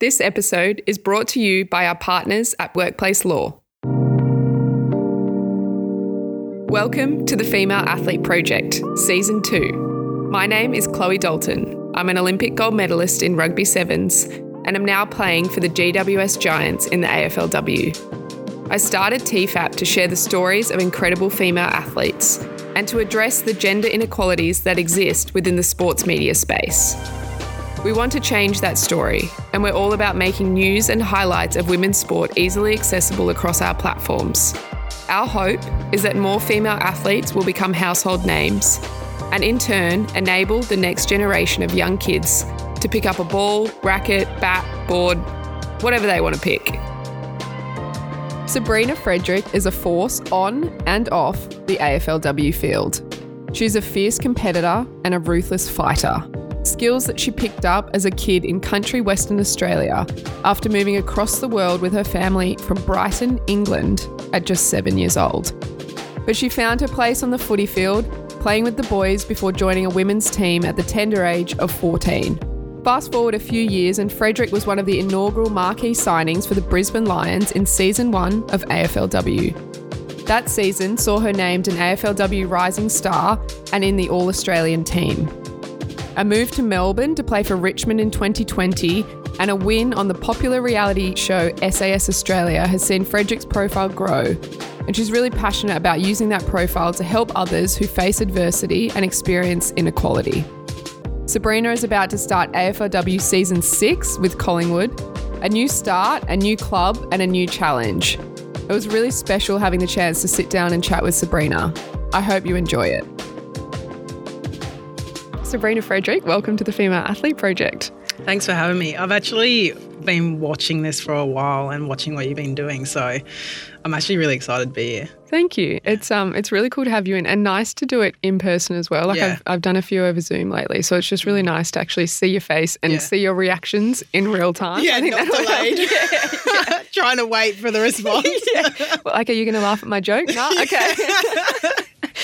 This episode is brought to you by our partners at Workplace Law. Welcome to the Female Athlete Project, Season 2. My name is Chloe Dalton. I'm an Olympic gold medalist in rugby sevens and I'm now playing for the GWS Giants in the AFLW. I started TFAP to share the stories of incredible female athletes and to address the gender inequalities that exist within the sports media space. We want to change that story, and we're all about making news and highlights of women's sport easily accessible across our platforms. Our hope is that more female athletes will become household names, and in turn, enable the next generation of young kids to pick up a ball, racket, bat, board, whatever they want to pick. Sabrina Frederick is a force on and off the AFLW field. She's a fierce competitor and a ruthless fighter. Skills that she picked up as a kid in country Western Australia after moving across the world with her family from Brighton, England at just seven years old. But she found her place on the footy field, playing with the boys before joining a women's team at the tender age of 14. Fast forward a few years, and Frederick was one of the inaugural marquee signings for the Brisbane Lions in season one of AFLW. That season saw her named an AFLW Rising Star and in the All Australian team. A move to Melbourne to play for Richmond in 2020 and a win on the popular reality show SAS Australia has seen Frederick's profile grow. And she's really passionate about using that profile to help others who face adversity and experience inequality. Sabrina is about to start AFLW Season 6 with Collingwood, a new start, a new club, and a new challenge. It was really special having the chance to sit down and chat with Sabrina. I hope you enjoy it. Sabrina Frederick, welcome to the Female Athlete Project. Thanks for having me. I've actually been watching this for a while and watching what you've been doing, so I'm actually really excited to be here. Thank you. It's um it's really cool to have you in and nice to do it in person as well. Like Yeah. I've I've done a few over Zoom lately, so it's just really nice to actually see your face and Yeah. see your reactions in real time. Yeah, I think that'll help. Trying to wait for the response. Well, like, are you going to laugh at my joke? No, okay.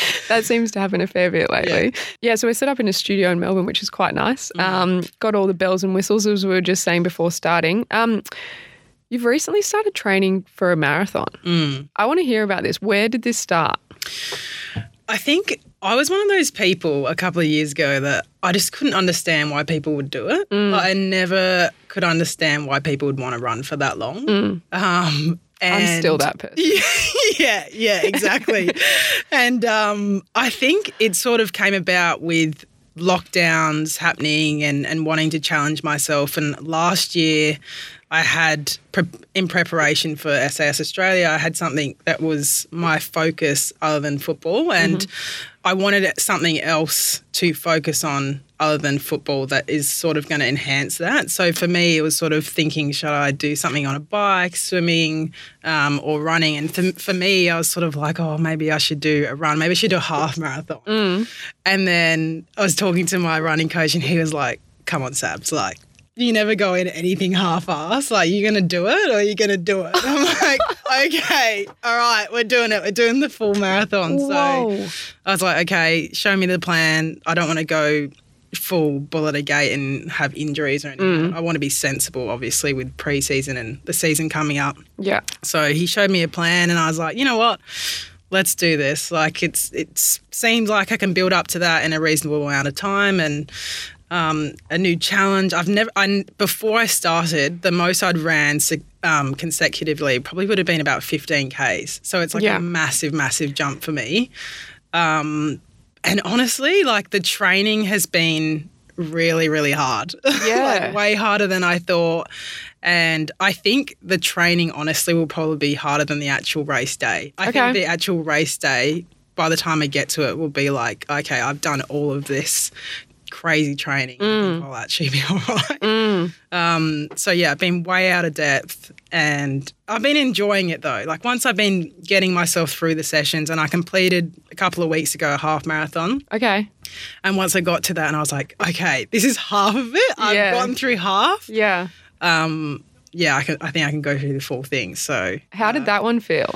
that seems to happen a fair bit lately. Yeah. so we're set up in a studio in Melbourne, which is quite nice. Um, got all the bells and whistles, as we were just saying before starting. Um, you've recently started training for a marathon. Mm. I want to hear about this. Where did this start? I think I was one of those people a couple of years ago that I just couldn't understand why people would do it. Like, I never could understand why people would want to run for that long. Um, I'm still that person. yeah, yeah, exactly. and um, I think it sort of came about with lockdowns happening and, and wanting to challenge myself. And last year, I had, pre- in preparation for SAS Australia, I had something that was my focus other than football. And I wanted something else to focus on other than football that is sort of going to enhance that. So for me, it was sort of thinking, should I do something on a bike, swimming, um, or running? And for, for me, I was sort of like, oh, maybe I should do a run. Maybe I should do a half marathon. And then I was talking to my running coach, and he was like, come on, Sabs, like, you never go in anything half-assed. Like, you're gonna do it, or you're gonna do it. I'm like, okay, all right, we're doing it. We're doing the full marathon. So Whoa. I was like, okay, show me the plan. I don't want to go full bullet a gate and have injuries or anything. Mm. I want to be sensible, obviously, with preseason and the season coming up. Yeah. So he showed me a plan, and I was like, you know what? Let's do this. Like it's it seems like I can build up to that in a reasonable amount of time, and um, a new challenge. I've never. I before I started, the most I'd ran um, consecutively probably would have been about 15 k's. So it's like Yeah. a massive, massive jump for me. Um, and honestly, like the training has been really, really hard. Yeah. like way harder than I thought. And I think the training, honestly, will probably be harder than the actual race day. I Okay. think the actual race day, by the time I get to it, will be like, okay, I've done all of this crazy training. Think I'll actually be all right. Mm. Um, so yeah, I've been way out of depth and I've been enjoying it though. Like once I've been getting myself through the sessions and I completed a couple of weeks ago a half marathon. Okay. And once I got to that and I was like, okay, this is half of it. I've Yeah. gotten through half. Yeah. Um, yeah, I, can, I think I can go through the full thing. So How did that one feel?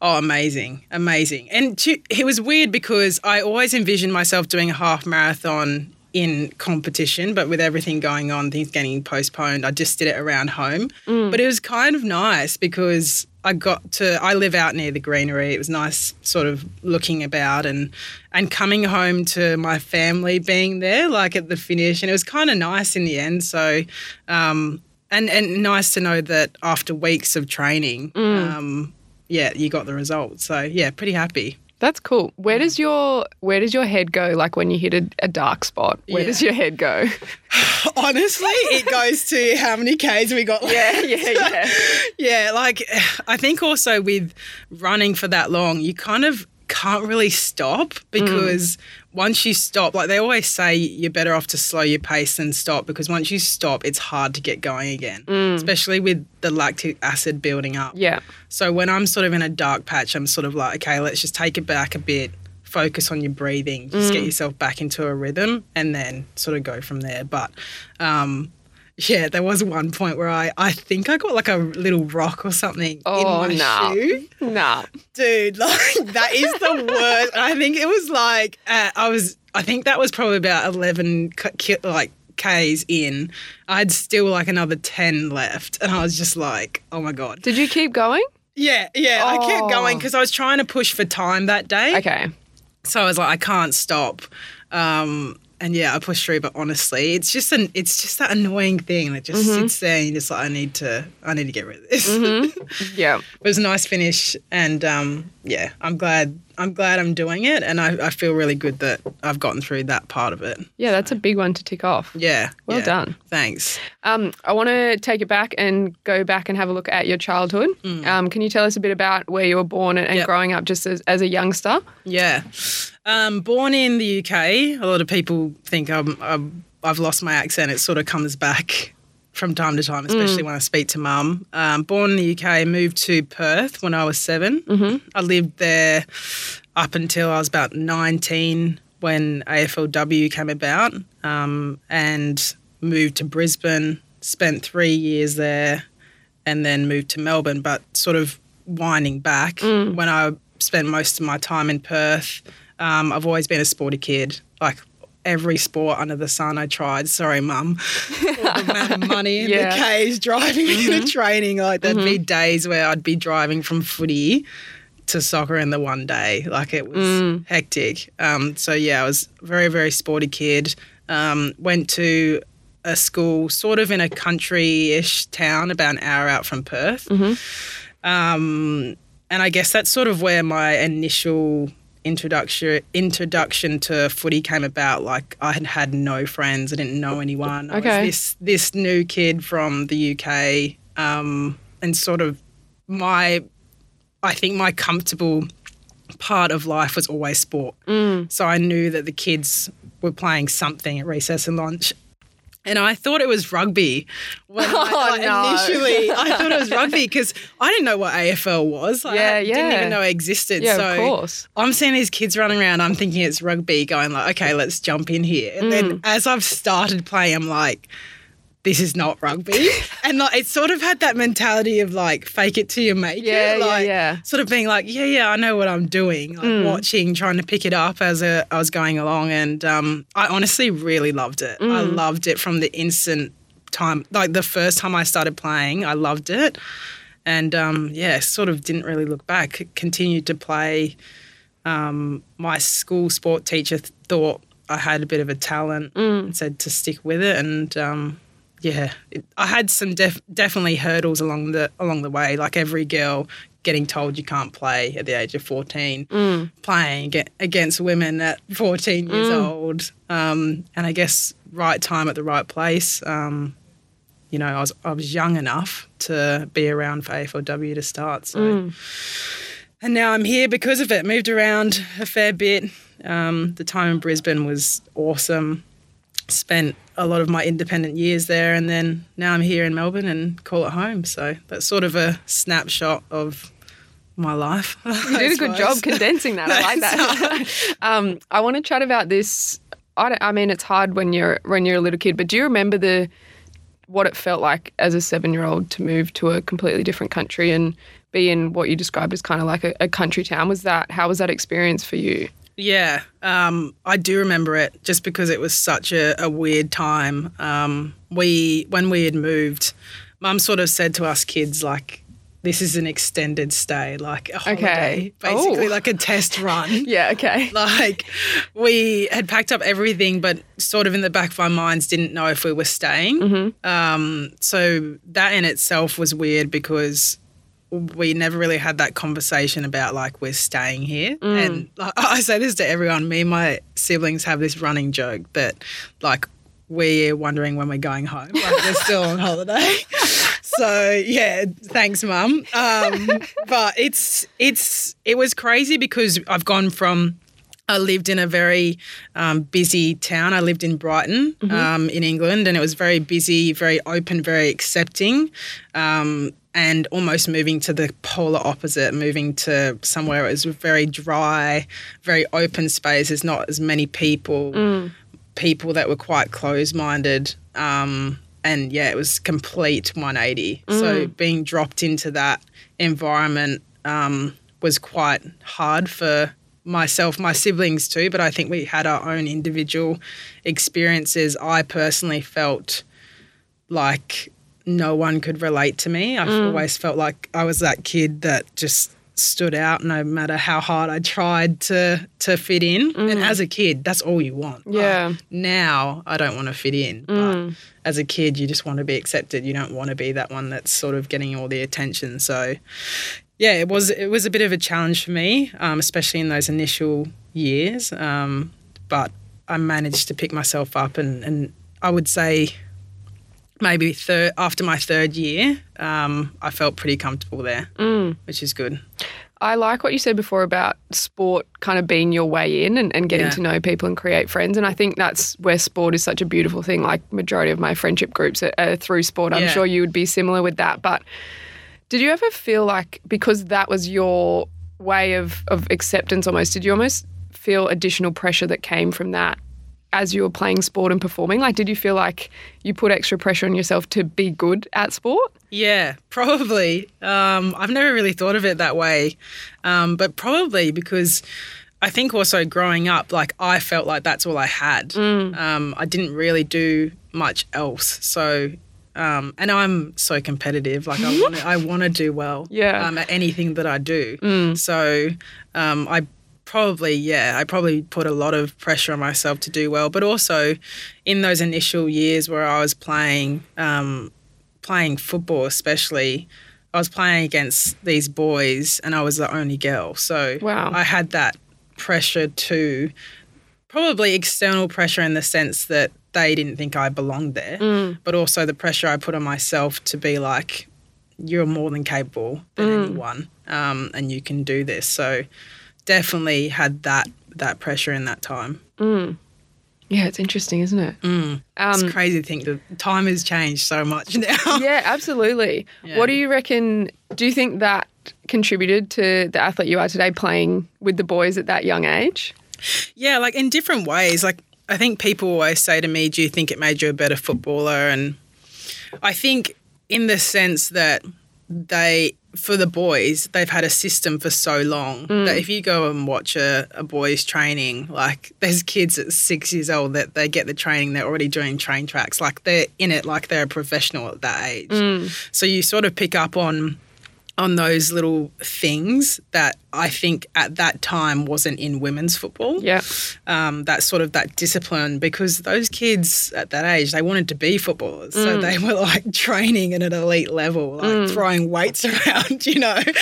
Oh, amazing, amazing. And to, it was weird because I always envisioned myself doing a half marathon in competition, but with everything going on, things getting postponed, I just did it around home. But it was kind of nice because I got to I live out near the greenery. It was nice sort of looking about and and coming home to my family being there like at the finish and it was kind of nice in the end. So um and and nice to know that after weeks of training um yeah, you got the result. So yeah, pretty happy. That's cool. Where mm. does your where does your head go? Like when you hit a, a dark spot, where Yeah. does your head go? Honestly, it goes to how many Ks we got. yeah, yeah, yeah. Yeah, like I think also with running for that long, you kind of can't really stop because mm. once you stop, like they always say, you're better off to slow your pace than stop because once you stop, it's hard to get going again, mm. especially with the lactic acid building up. Yeah. So when I'm sort of in a dark patch, I'm sort of like, okay, let's just take it back a bit, focus on your breathing, just get mm. yourself back into a rhythm, and then sort of go from there. But um, yeah, there was one point where I, I think I got like a little rock or something Oh, in my nah. shoe. Nah. Dude, like that is the worst. I think it was like, uh, I was, I think that was probably about 11 like Ks in. I had still like another 10 left. And I was just like, oh my God. Did you keep going? Yeah, yeah. I kept Oh. going because I was trying to push for time that day. Okay. So I was like, I can't stop. Um, and yeah, I pushed through. But honestly, it's just an it's just that annoying thing that just Mm-hmm. sits there and you're just like, I need to I need to get rid of this. Yeah. it was a nice finish, and um, yeah, I'm glad I'm glad I'm doing it, and I, I feel really good that I've gotten through that part of it. Yeah, that's a big one to tick off. Yeah. Well yeah. done. Thanks. Um, I want to take it back and go back and have a look at your childhood. Um, can you tell us a bit about where you were born and, and Mm. Yep. growing up just as, as a youngster? Yeah. Um, born in the UK, a lot of people think I'm, I'm, I've lost my accent. It sort of comes back from time to time, especially when I speak to mum. Um, born in the UK, moved to Perth when I was 7 Mm-hmm. I lived there up until I was about 19 when AFLW came about um, and moved to Brisbane, spent three years there, and then moved to Melbourne. But sort of winding back, when I spent most of my time in Perth, um, I've always been a sporty kid. Like every sport under the sun, I tried. Sorry, mum. The amount of money in Yeah. the K's driving to training. Like there'd be days where I'd be driving from footy to soccer in the one day. Like it was hectic. Um, so yeah, I was very, very sporty kid. Um, went to a school sort of in a country-ish town about an hour out from Perth. Um, and I guess that's sort of where my initial introduction introduction to footy came about. Like I had had no friends, I didn't know anyone. I Okay. was this this new kid from the UK, um, and sort of my, I think my comfortable part of life was always sport. So I knew that the kids were playing something at recess and lunch. And I thought it was rugby. When I, Oh, like, no. Initially, I thought it was rugby because I didn't know what AFL was. Like, Yeah, I didn't even know it existed. Yeah, so of course. I'm seeing these kids running around. I'm thinking it's rugby, going like, okay, let's jump in here. And Mm. then as I've started playing, I'm like, this is not rugby. and like, it sort of had that mentality of like, fake it till you make Yeah, it. yeah, Like, yeah. Sort of being like, yeah, yeah, I know what I'm doing. Like Mm. watching, trying to pick it up as a, I was going along. And um, I honestly really loved it. I Mm. loved it from the instant time, like the first time I started playing, I loved it. And um, yeah, sort of didn't really look back. Continued to play. Um, my school sport teacher th- thought I had a bit of a talent and said to stick with it. And um, yeah, it, I had some def- definitely hurdles along the along the way. Like every girl getting told you can't play at the age of 14, playing against women at 14 years old. Um, and I guess right time at the right place. Um, you know, I was I was young enough to be around for AFLW to start. So, and now I'm here because of it. Moved around a fair bit. Um, the time in Brisbane was awesome. Spent a lot of my independent years there, and then now I'm here in Melbourne and call it home. So that's sort of a snapshot of my life. You did a good job condensing that. I like that. um, I want to chat about this. I, don't, I mean, it's hard when you're when you're a little kid, but do you remember the what it felt like as a seven year old to move to a completely different country and be in what you described as kind of like a, a country town? Was that how was that experience for you? Yeah, um, I do remember it just because it was such a, a weird time. Um, we when we had moved, Mum sort of said to us kids like, "This is an extended stay, like a holiday, Okay. basically Oh. like a test run." Yeah, okay. like we had packed up everything, but sort of in the back of our minds didn't know if we were staying. Um, so that in itself was weird because we never really had that conversation about like we're staying here. And like, I say this to everyone. Me and my siblings have this running joke that like we're wondering when we're going home. Like we're still on holiday. So yeah, thanks, mum. Um, but it's it's it was crazy because I've gone from I lived in a very um, busy town. I lived in Brighton, um, in England, and it was very busy, very open, very accepting. Um, and almost moving to the polar opposite, moving to somewhere it was very dry, very open spaces, not as many people, people that were quite closed minded. Um, and yeah, it was complete 180. So being dropped into that environment um, was quite hard for myself, my siblings too, but I think we had our own individual experiences. I personally felt like no one could relate to me. I've always felt like I was that kid that just stood out no matter how hard I tried to to fit in. And as a kid, that's all you want. Like, Yeah. now I don't want to fit in. But as a kid, you just want to be accepted. You don't want to be that one that's sort of getting all the attention. So yeah, it was it was a bit of a challenge for me, um, especially in those initial years. Um, but I managed to pick myself up, and, and I would say maybe third after my third year, um, I felt pretty comfortable there, which is good. I like what you said before about sport kind of being your way in and, and getting Yeah. to know people and create friends. And I think that's where sport is such a beautiful thing. Like majority of my friendship groups are, are through sport. I'm Yeah. sure you would be similar with that. But did you ever feel like because that was your way of, of acceptance almost, did you almost feel additional pressure that came from that as you were playing sport and performing? Like did you feel like you put extra pressure on yourself to be good at sport? Yeah, probably. Um, I've never really thought of it that way, um, but probably because I think also growing up, like I felt like that's all I had. Um, I didn't really do much else. So, um, and I'm so competitive. Like I want to, I want to do well. Yeah. Um, at anything that I do. So, um, I probably yeah i probably put a lot of pressure on myself to do well. But also in those initial years where i was playing um, playing football especially i was playing against these boys and i was the only girl. So Wow. i had that pressure to probably external pressure in the sense that they didn't think i belonged there but also the pressure i put on myself to be like you're more than capable than anyone um, and you can do this. So definitely had that that pressure in that time Yeah, it's interesting, isn't it? it's Um, crazy to think that time has changed so much now yeah, absolutely. What do you reckon? Do you think that contributed to the athlete you are today, playing with the boys at that young age? Yeah, like in different ways. Like I think people always say to me, "Do you think it made you a better footballer?" And I think in the sense that they for the boys, they've had a system for so long that mm. if you go and watch a, a boys training, like there's kids at six years old that they get the training, they're already doing train tracks. Like they're in it like they're a professional at that age. Mm. So you sort of pick up on on those little things that I think at that time wasn't in women's football. Yeah. um, that sort of that discipline because those kids at that age they wanted to be footballers. So they were like training at an elite level like throwing weights around you know?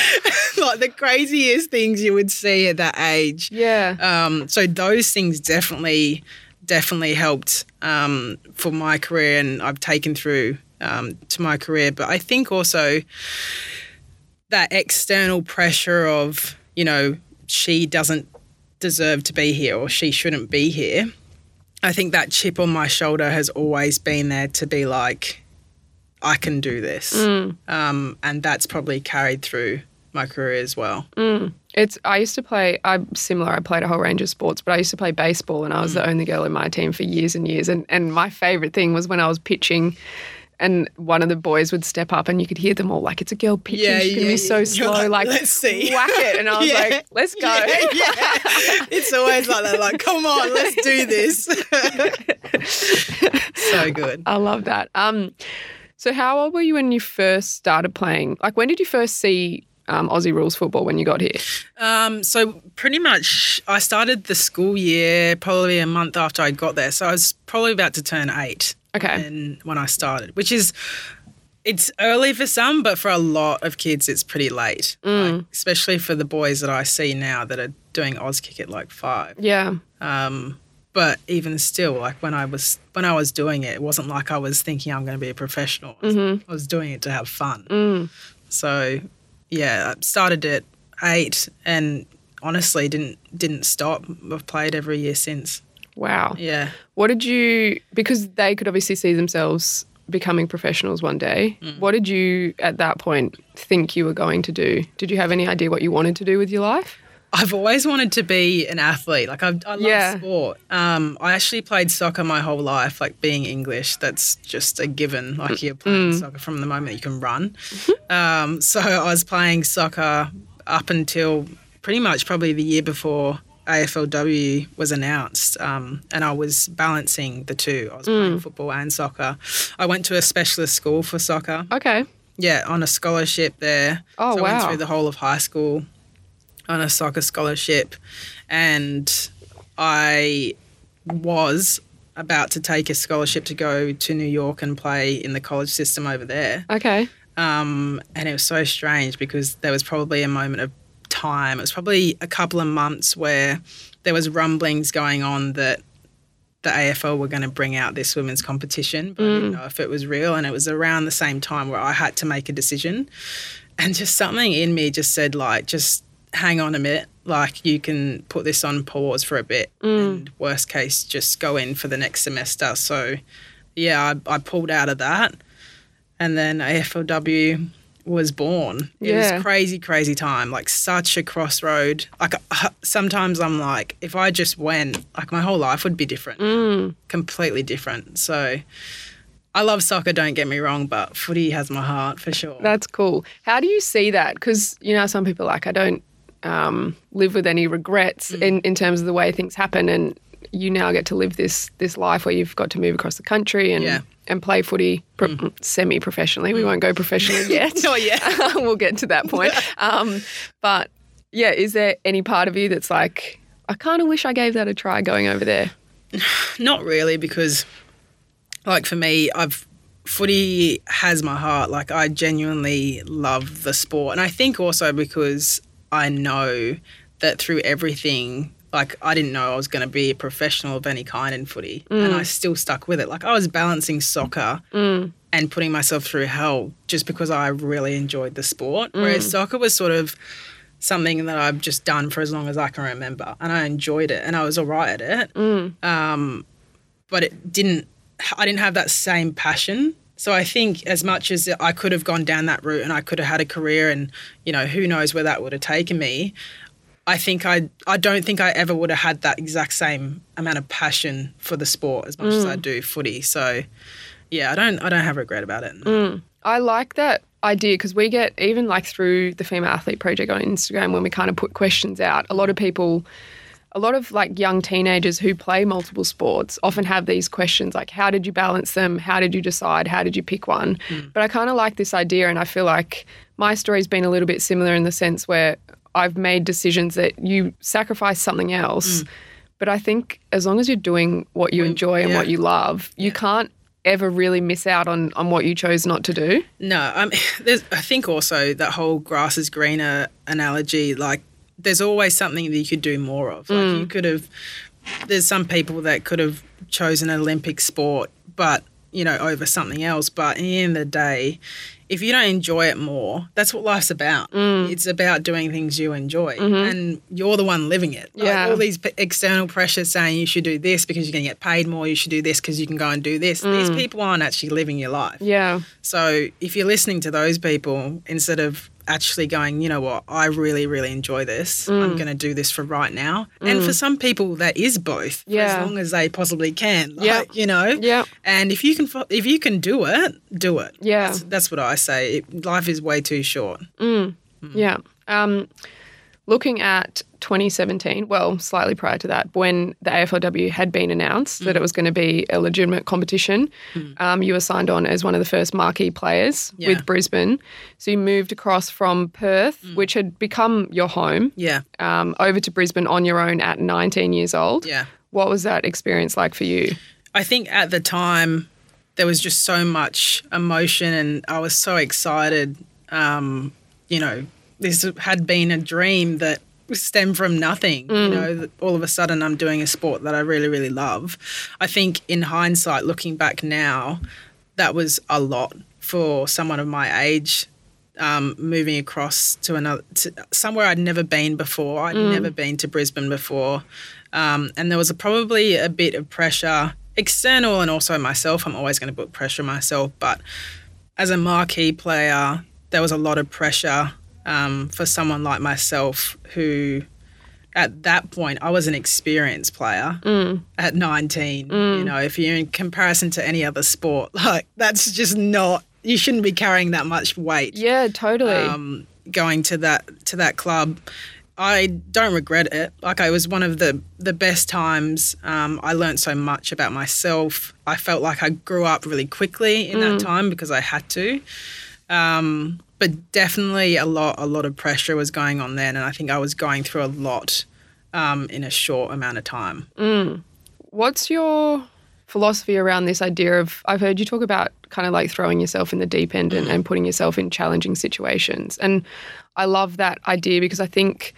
Like the craziest things you would see at that age. Yeah. um, so those things definitely definitely helped um, for my career and I've taken through um, to my career. But I think also that external pressure of you know she doesn't deserve to be here or she shouldn't be here I think that chip on my shoulder has always been there to be like I can do this mm. um, and that's probably carried through my career as well mm. It's. I used to play. I'm similar. I played a whole range of sports, but I used to play baseball, and I was the mm. only girl in my team for years and years. And and my favorite thing was when I was pitching. And one of the boys would step up, and you could hear them all like, "It's a girl pitching. Yeah, She's gonna yeah, be so slow. Like, like, "Let's see." whack it." And I was like, "Let's go." Yeah. It's always like that. Like, come on, let's do this. so good. I love that. Um, so how old were you when you first started playing? Like, when did you first see um, Aussie rules football when you got here? Um, so pretty much, I started the school year probably a month after I got there. So I was probably about to turn eight. Okay. And when I started, which is. It's early for some, but for a lot of kids, it's pretty late. Mm. Like, especially for the boys that I see now that are doing Auskick at like five. Yeah. Um, but even still, like when I was when I was doing it, it wasn't like I was thinking I'm going to be a professional. I was, I was doing it to have fun. Mm. So, yeah, I started at eight, and honestly, didn't didn't stop. I've played every year since. Wow. Yeah. What did you? Because they could obviously see themselves becoming professionals one day. What did you at that point think you were going to do? Did you have any idea what you wanted to do with your life? I've always wanted to be an athlete. Like I, I love Yeah. sport. Um, I actually played soccer my whole life. Like being English, that's just a given. Like you're playing soccer from the moment you can run. um, so I was playing soccer up until pretty much probably the year before AFLW was announced, um, and I was balancing the two. I was playing football and soccer. I went to a specialist school for soccer. Okay. Yeah, on a scholarship there. Oh, so I went through the whole of high school on a soccer scholarship, and I was about to take a scholarship to go to New York and play in the college system over there. Okay. Um, and it was so strange because there was probably a moment of time. It was probably a couple of months where there was rumblings going on that the AFL were going to bring out this women's competition, but I didn't mm. know if it was real. And it was around the same time where I had to make a decision, and just something in me just said like, just hang on a minute, like you can put this on pause for a bit, mm. and worst case, just go in for the next semester. So, yeah, I, I pulled out of that, and then AFLW was born. It Yeah. was crazy, crazy time. Like such a crossroad. Like uh, sometimes I'm like, if I just went, like my whole life would be different, completely different. So I love soccer. Don't get me wrong, but footy has my heart for sure. That's cool. How do you see that? Because you know, some people like I don't um, live with any regrets Mm. in, in terms of the way things happen, and you now get to live this this life where you've got to move across the country and Yeah. Mm. and play footy pro- semi professionally. We won't go professionally yet. Not yet. we'll get to that point. Um, but yeah, is there any part of you that's like, I kind of wish I gave that a try going over there? Not really, because like for me, I've footy has my heart. Like I genuinely love the sport, and I think also because I know that through everything. Like I didn't know I was going to be a professional of any kind in footy, and I mm. still stuck with it. Like I was balancing soccer mm. and putting myself through hell just because I really enjoyed the sport. Mm. Whereas soccer was sort of something that I've just done for as long as I can remember, and I enjoyed it, and I was all right at it. Um, but it didn't. I didn't have that same passion. So I think as much as I could have gone down that route and I could have had a career, and you know who knows where that would have taken me. I think I I don't think I ever would have had that exact same amount of passion for the sport as much as I mm. do footy. So yeah, I don't I don't have regret about it. Mm. I like that idea because we get even like through the female athlete project on Instagram when we kind of put questions out. A lot of people, a lot of like young teenagers who play multiple sports often have these questions like, how did you balance them? How did you decide? How did you pick one? Mm. But I kind of like this idea, and I feel like my story's been a little bit similar in the sense where I've made decisions that you sacrifice something else. But I think as long as you're doing what you enjoy and yeah. what you love, you can't ever really miss out on on what you chose not to do. No, um, there's, I think also that whole grass is greener analogy, like there's always something that you could do more of. Like you could have, there's some people that could have chosen an Olympic sport, but you know, over something else. But in the end of the day, if you don't enjoy it more, that's what life's about. Mm. It's about doing things you enjoy, mm-hmm. and you're the one living it. Like, Yeah. all these p- external pressures saying you should do this because you're going to get paid more. You should do this because you can go and do this. These mm. people aren't actually living your life. Yeah. So if you're listening to those people instead of actually going, you know what, I really, really enjoy this. I'm mm. going to do this for right now. And mm. for some people, that is both. Yeah. as long as they possibly can. Like, Yeah. you know. Yeah. And if you can, if you can do it, do it. Yeah. That's, that's what I say. It, life is way too short. Mm. Yeah. Um, looking at 2017, well, slightly prior to that, when the AFLW had been announced that it was going to be a legitimate competition, um, you were signed on as one of the first marquee players Yeah. with Brisbane. So you moved across from Perth, which had become your home, Yeah. um, over to Brisbane on your own at 19 years old. Yeah. What was that experience like for you? I think at the time there was just so much emotion and I was so excited. Um, you know, this had been a dream that stemmed from nothing. You know, all of a sudden I'm doing a sport that I really, really love. I think in hindsight, looking back now, that was a lot for someone of my age. Um, moving across to another to somewhere I'd never been before. I'd never been to Brisbane before, um, and there was a, probably a bit of pressure, external and also myself. I'm always going to put pressure on myself, but as a marquee player, there was a lot of pressure um, for someone like myself who, at that point, I was an experienced player at 19. You know, if you're in comparison to any other sport, like that's just not. You shouldn't be carrying that much weight Yeah, totally. um, going to that to that club. I don't regret it. Like I was one of the the best times. Um, I learned so much about myself. I felt like I grew up really quickly in that time because I had to. Um, but definitely a lot a lot of pressure was going on then, and I think I was going through a lot um, in a short amount of time. What's your philosophy around this idea of? I've heard you talk about kind of like throwing yourself in the deep end and, and putting yourself in challenging situations. And I love that idea because I think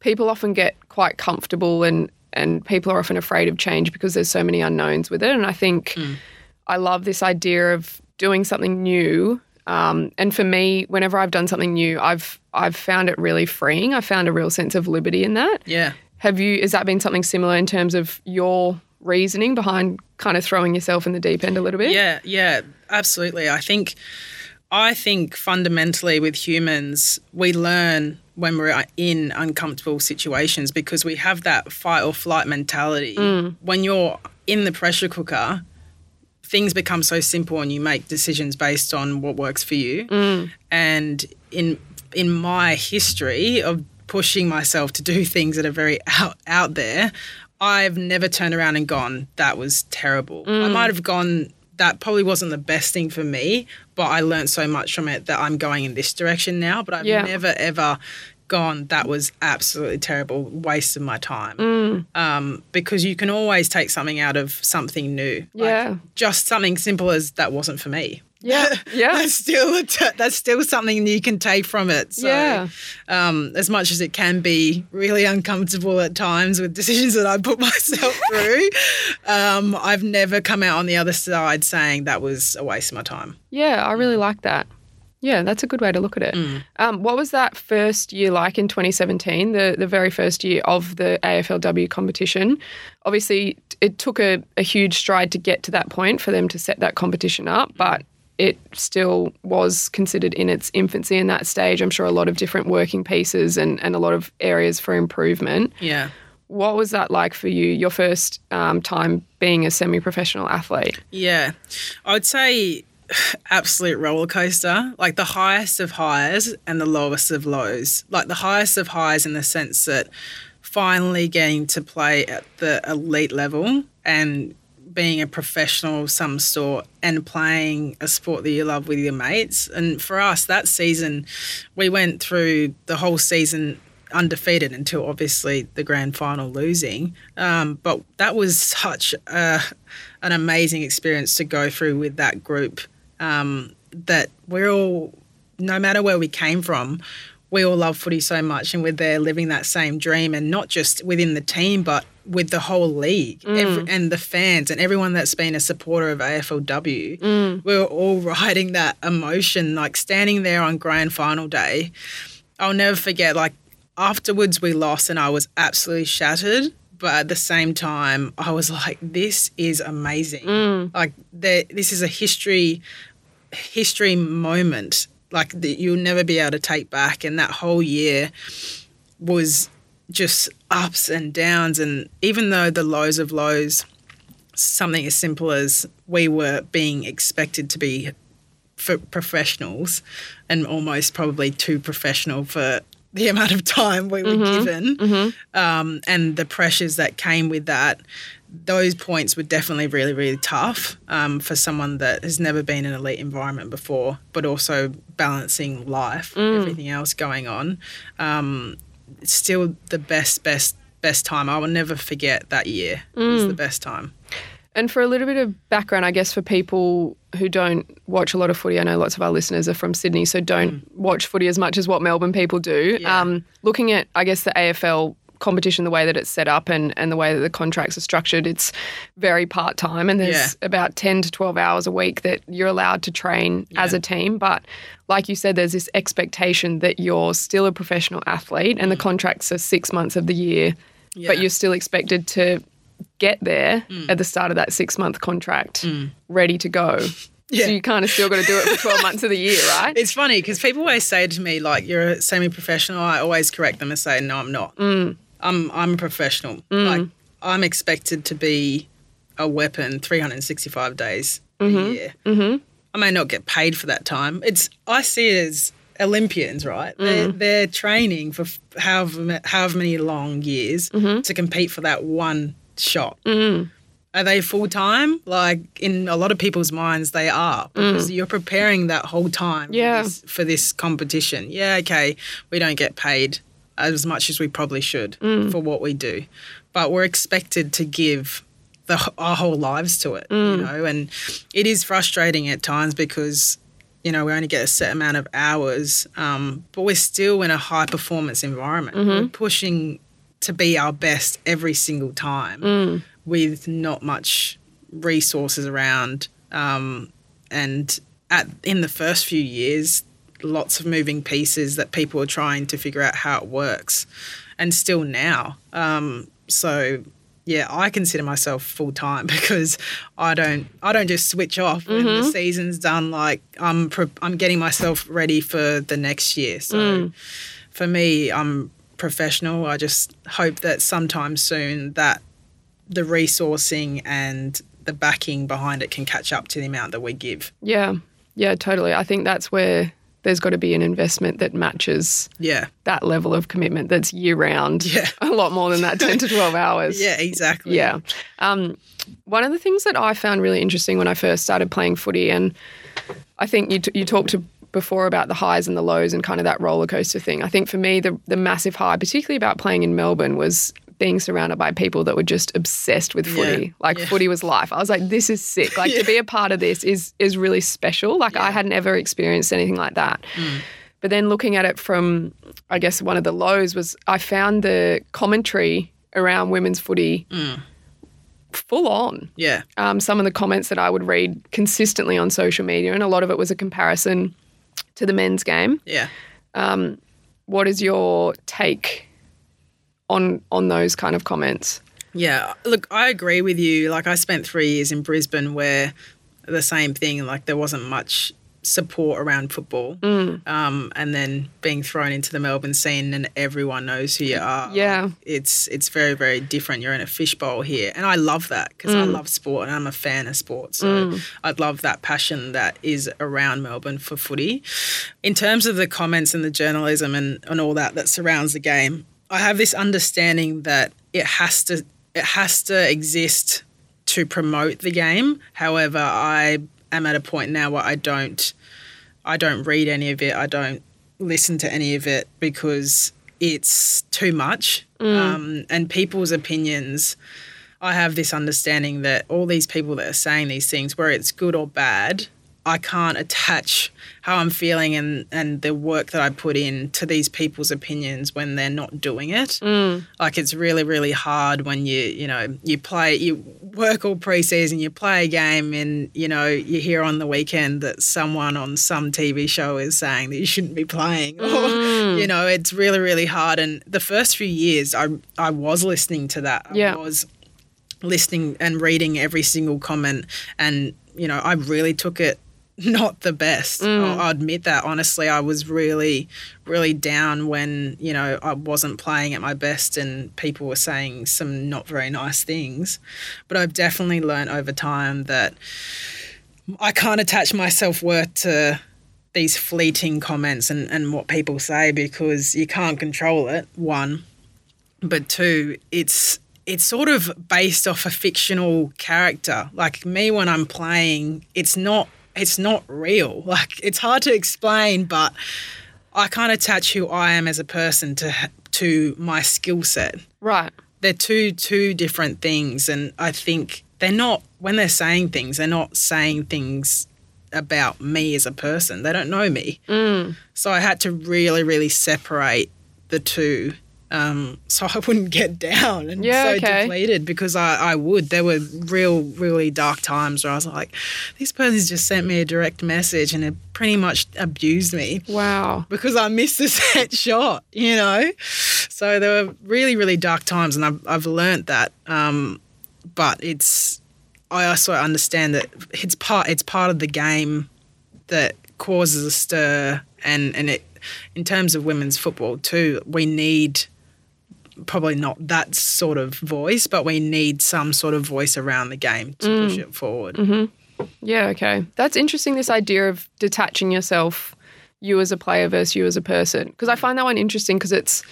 people often get quite comfortable and and people are often afraid of change because there's so many unknowns with it. And I think I love this idea of doing something new. Um, and for me, whenever I've done something new, I've I've found it really freeing. I found a real sense of liberty in that. Yeah. Have you? Has that been something similar in terms of your reasoning behind kind of throwing yourself in the deep end a little bit? Yeah, yeah, absolutely. I think I think fundamentally with humans, we learn when we're in uncomfortable situations because we have that fight or flight mentality. When you're in the pressure cooker, things become so simple and you make decisions based on what works for you. Mm. And in in my history of pushing myself to do things that are very out, out there, I've never turned around and gone, that was terrible. I mm. might have gone, that probably wasn't the best thing for me, but I learned so much from it that I'm going in this direction now. But I've Yeah. never, ever gone, that was absolutely terrible, waste of my time. Um, because you can always take something out of something new. Like, Yeah. just something simple as that wasn't for me. Yeah. Yeah. that's still t- that's still something you can take from it. So, Yeah. um, as much as it can be really uncomfortable at times with decisions that I put myself through, um, I've never come out on the other side saying that was a waste of my time. Yeah, I really like that. Yeah, that's a good way to look at it. Um, what was that first year like in 2017, the, the very first year of the AFLW competition? Obviously, it took a, a huge stride to get to that point for them to set that competition up, but it still was considered in its infancy in that stage. I'm sure a lot of different working pieces and, and a lot of areas for improvement. Yeah. What was that like for you, your first um, time being a semi professional athlete? Yeah. I would say absolute roller coaster, like the highest of highs and the lowest of lows. Like the highest of highs in the sense that finally getting to play at the elite level and being a professional of some sort and playing a sport that you love with your mates. And for us, that season, we went through the whole season undefeated until obviously the grand final losing. Um, but that was such a, an amazing experience to go through with that group. Um, that we're all, no matter where we came from, we all love footy so much, and we're there living that same dream, and not just within the team, but with the whole league Every, and the fans and everyone that's been a supporter of AFLW. We were all riding that emotion, like standing there on grand final day. I'll never forget, like afterwards we lost, and I was absolutely shattered. But at the same time, I was like, "This is amazing! Mm. Like, there, this is a history, history moment. like that you'll never be able to take back. And that whole year was just ups and downs. And even though the lows of lows, something as simple as we were being expected to be for professionals and almost probably too professional for the amount of time we were Mm-hmm. given um, and the pressures that came with that those points were definitely really really tough um, for someone that has never been in an elite environment before but also balancing life Mm. everything else going on um, still the best best best time i will never forget that year it Mm. was the best time And for a little bit of background, I guess for people who don't watch a lot of footy, I know lots of our listeners are from Sydney, so don't watch footy as much as what Melbourne people do. Yeah. Um, looking at, I guess, the AFL competition, the way that it's set up and, and the way that the contracts are structured, it's very part time, and there's about 10 to 12 hours a week that you're allowed to train as a team. But like you said, there's this expectation that you're still a professional athlete, and the contracts are six months of the year, Yeah. but you're still expected to get there at the start of that six month contract ready to go. Yeah. So you kind of still got to do it for 12 months of the year, right? It's funny because people always say to me, like, you're a semi professional. I always correct them and say, no, I'm not. Mm. I'm, I'm a professional. Like, I'm expected to be a weapon 365 days Mm-hmm. a year. I may not get paid for that time. It's I see it as Olympians, right? They're, Mm. they're training for however, however many long years Mm-hmm. to compete for that one shot. Are they full time? Like in a lot of people's minds, they are because you're preparing that whole time Mm. Yeah. for, this, for this competition. Yeah, okay, we don't get paid as much as we probably should Mm. for what we do, but we're expected to give the, our whole lives to it, Mm. you know, and it is frustrating at times because you know, we only get a set amount of hours, um, but we're still in a high performance environment. Mm-hmm. We're pushing to be our best every single time Mm. with not much resources around. Um, and at in the first few years, lots of moving pieces that people are trying to figure out how it works, and still now. Um, so yeah, I consider myself full time because I don't I don't just switch off when the season's done. Like I'm pre- I'm getting myself ready for the next year. So for me, I'm professional. I just hope that sometime soon that the resourcing and the backing behind it can catch up to the amount that we give. Yeah. Yeah, totally. I think that's where there's got to be an investment that matches Yeah. that level of commitment that's year round. Yeah. A lot more than that 10 to 12 hours. Yeah, exactly. Yeah. Um, one of the things that I found really interesting when I first started playing footy, and I think you, t- you talked to before about the highs and the lows and kind of that roller coaster thing. I think for me, the, the massive high, particularly about playing in Melbourne, was being surrounded by people that were just obsessed with footy. Yeah, Like yeah. footy was life. I was like, this is sick. Like to be a part of this is is really special. Like I hadn't ever experienced anything like that. But then looking at it from, I guess one of the lows was I found the commentary around women's footy full on. Yeah. Um, some of the comments that I would read consistently on social media, and a lot of it was a comparison to the men's game. Yeah. Um, What is your take on on those kind of comments? Yeah, look, I agree with you. Like, I spent three years in Brisbane where the same thing, like, there wasn't much support around football. Mm. Um, and then being thrown into the Melbourne scene and everyone knows who you are. Yeah. It's, it's very, very different. You're in a fishbowl here. And I love that because I mm. love sport and I'm a fan of sport. So mm. I'd love that passion that is around Melbourne for footy. In terms of the comments and the journalism and, and all that that surrounds the game, I have this understanding that it has to it has to exist to promote the game. However, I am at a point now where I don't I don't read any of it. I don't listen to any of it because it's too much. Um, and people's opinions. I have this understanding that all these people that are saying these things, where it's good or bad, I can't attach how I'm feeling and, and the work that I put in to these people's opinions when they're not doing it. Mm. Like it's really, really hard when you, you know, you play, you work all preseason, you play a game, and you know, you hear on the weekend that someone on some TV show is saying that you shouldn't be playing, or mm. you know, it's really, really hard. And the first few years, I I was listening to that. I Yeah. was listening and reading every single comment, and you know, I really took it not the best. Mm. I'll, I'll admit that honestly. I was really, really down when you know I wasn't playing at my best and people were saying some not very nice things. But I've definitely learned over time that I can't attach my self worth to these fleeting comments and, and what people say because you can't control it. One, but two, it's it's sort of based off a fictional character. Like me when I'm playing, it's not it's not real. Like it's hard to explain, but I can't attach who I am as a person to to my skill set. Right. They're two two different things, and I think they're not when they're saying things. They're not saying things about me as a person. They don't know me, Mm. so I had to really really separate the two. Um, so I wouldn't get down and Yeah, so okay. depleted because I, I would. There were real, really dark times where I was like, this person's just sent me a direct message and it pretty much abused me Wow. because I missed the set shot, you know? So there were really, really dark times and I've, I've learnt that. Um, but it's, I also understand that it's part, it's part of the game that causes a stir and, and it, in terms of women's football too, we need probably not that sort of voice, but we need some sort of voice around the game to mm. push it forward. Mm-hmm. Yeah, okay. That's interesting, this idea of detaching yourself, you as a player versus you as a person. Because I find that one interesting because it's,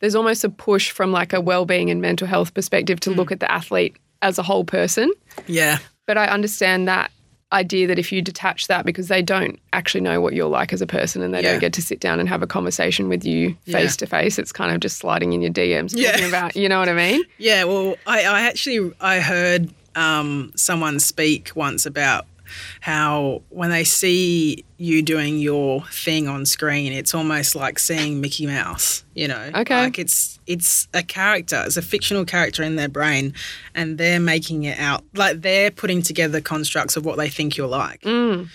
there's almost a push from like a well-being and mental health perspective to mm. look at the athlete as a whole person. Yeah. But I understand that idea that if you detach that because they don't actually know what you're like as a person and they Yeah. don't get to sit down and have a conversation with you face to face, it's kind of just sliding in your DMs Yeah. talking about, you know what I mean? Yeah, well, I, I actually I heard um, someone speak once about how when they see you doing your thing on screen, it's almost like seeing Mickey Mouse. You know, Okay. like it's it's a character, it's a fictional character in their brain, and they're making it out like they're putting together constructs of what they think you're like. Mm.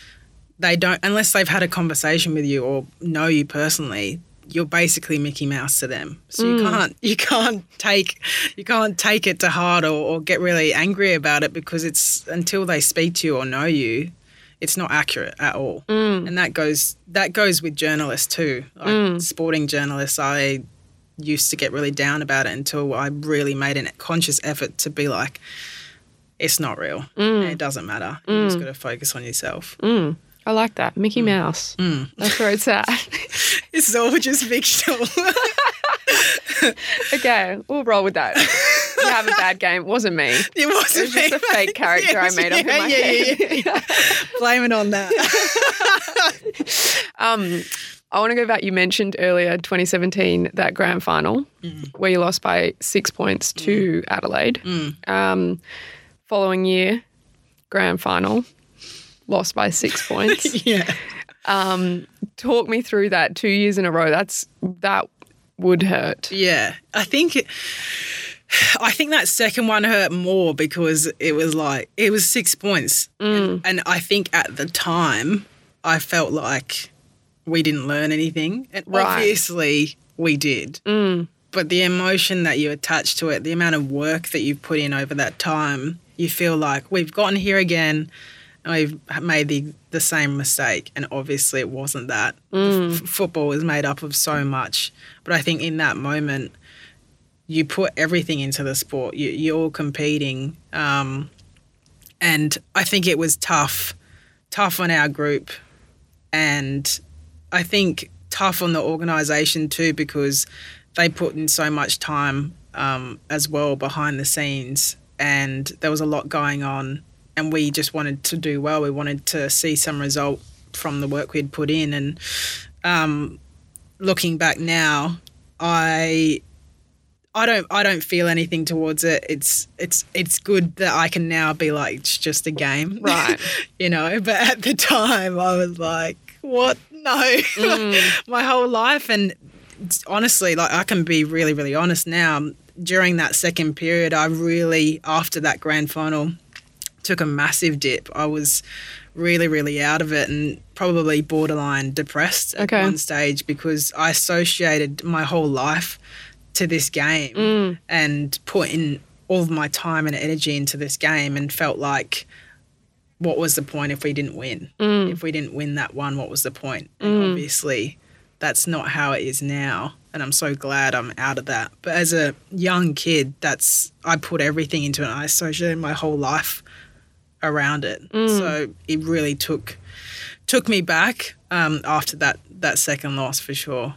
They don't unless they've had a conversation with you or know you personally. You're basically Mickey Mouse to them, so you mm. can't you can't take you can't take it to heart or, or get really angry about it because it's until they speak to you or know you, it's not accurate at all. Mm. And that goes that goes with journalists too, like mm. sporting journalists. I used to get really down about it until I really made a conscious effort to be like, it's not real. And it doesn't matter. You just got to focus on yourself. Mm. I like that. Mickey Mouse. That's where it's at. It's all just fictional. okay, we'll roll with that. You have a bad game. It wasn't me. it wasn't it was just a fake mate. character Yeah, I made up in my yeah, head. yeah, yeah. Blame it on that. Um, I want to go back. You mentioned earlier 2017 that grand final where you lost by six points to Adelaide. Um, following year, grand final, lost by six points. yeah. Um, talk me through that two years in a row. That's that would hurt. Yeah, I think it, I think that second one hurt more because it was like it was six points, and, and I think at the time I felt like we didn't learn anything, and Right. obviously we did. But the emotion that you attach to it, the amount of work that you've put in over that time, you feel like we've gotten here again. We've made the, the same mistake, and obviously it wasn't that. F- football is made up of so much, but I think in that moment, you put everything into the sport. You, you're competing, um, and I think it was tough, tough on our group, and I think tough on the organisation too because they put in so much time um, as well behind the scenes, and there was a lot going on, and we just wanted to do well. We wanted to see some result from the work we'd put in, and um, looking back now, I I don't I don't feel anything towards it. It's it's it's good that I can now be like it's just a game. Right. you know, but at the time I was like, what? No. My whole life and honestly, like I can be really really honest now, during that second period I really after that grand final took a massive dip. I was really, really out of it and probably borderline depressed at one stage because I associated my whole life to this game mm. and put in all of my time and energy into this game and felt like what was the point if we didn't win? Mm. If we didn't win that one, what was the point? And mm. obviously, that's not how it is now. And I'm so glad I'm out of that. But as a young kid, that's I put everything into it. I associated my whole life around it. So it really took took me back um, after that that second loss for sure.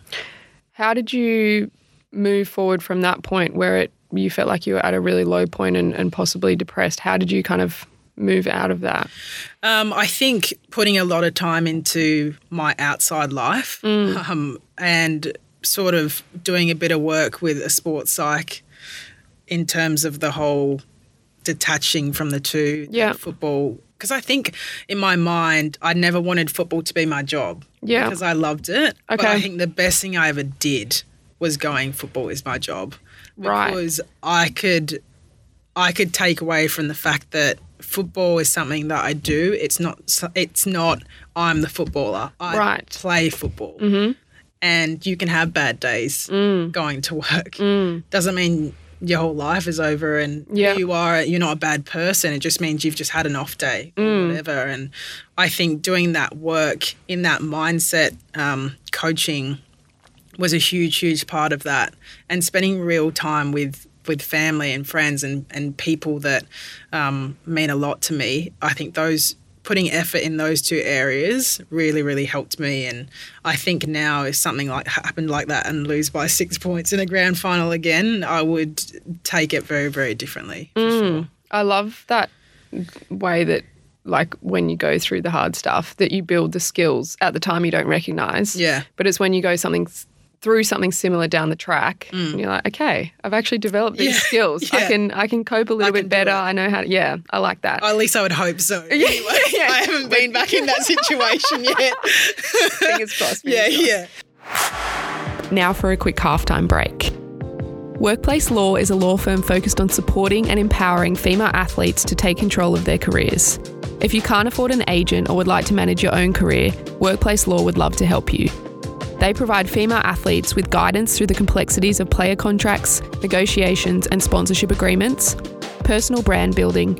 How did you move forward from that point where it you felt like you were at a really low point and, and possibly depressed? How did you kind of move out of that? Um, I think putting a lot of time into my outside life um, and sort of doing a bit of work with a sports psych in terms of the whole detaching from the two Yeah. football because I think in my mind I never wanted football to be my job Yeah. because I loved it but Okay. I think the best thing I ever did was going football is my job Right. because I could I could take away from the fact that football is something that I do. It's not. It's not. I'm the footballer. I Right. play football, Mm-hmm. and you can have bad days Mm. going to work. Mm. Doesn't mean your whole life is over and Yeah. you are. You're not a bad person. It just means you've just had an off day or Mm. whatever. And I think doing that work in that mindset, um, coaching, was a huge, huge part of that, and spending real time with with family and friends and and people that um, mean a lot to me. I think those putting effort in those two areas really, really helped me. And I think now if something like happened like that and lose by six points in a grand final again, I would take it very, very differently. For mm. sure. I love that way that like when you go through the hard stuff that you build the skills at the time you don't recognize. Yeah. But it's when you go something through something similar down the track mm. and you're like, okay, I've actually developed these skills. Yeah. I can I can cope a little bit better. I know how to, yeah, I like that. At least I would hope so. Anyway, yeah. I haven't been back in that situation yet. Fingers crossed. yeah, yeah. Now for a quick halftime break. Workplace Law is a law firm focused on supporting and empowering female athletes to take control of their careers. If you can't afford an agent or would like to manage your own career, Workplace Law would love to help you. They provide female athletes with guidance through the complexities of player contracts, negotiations, and sponsorship agreements, personal brand building,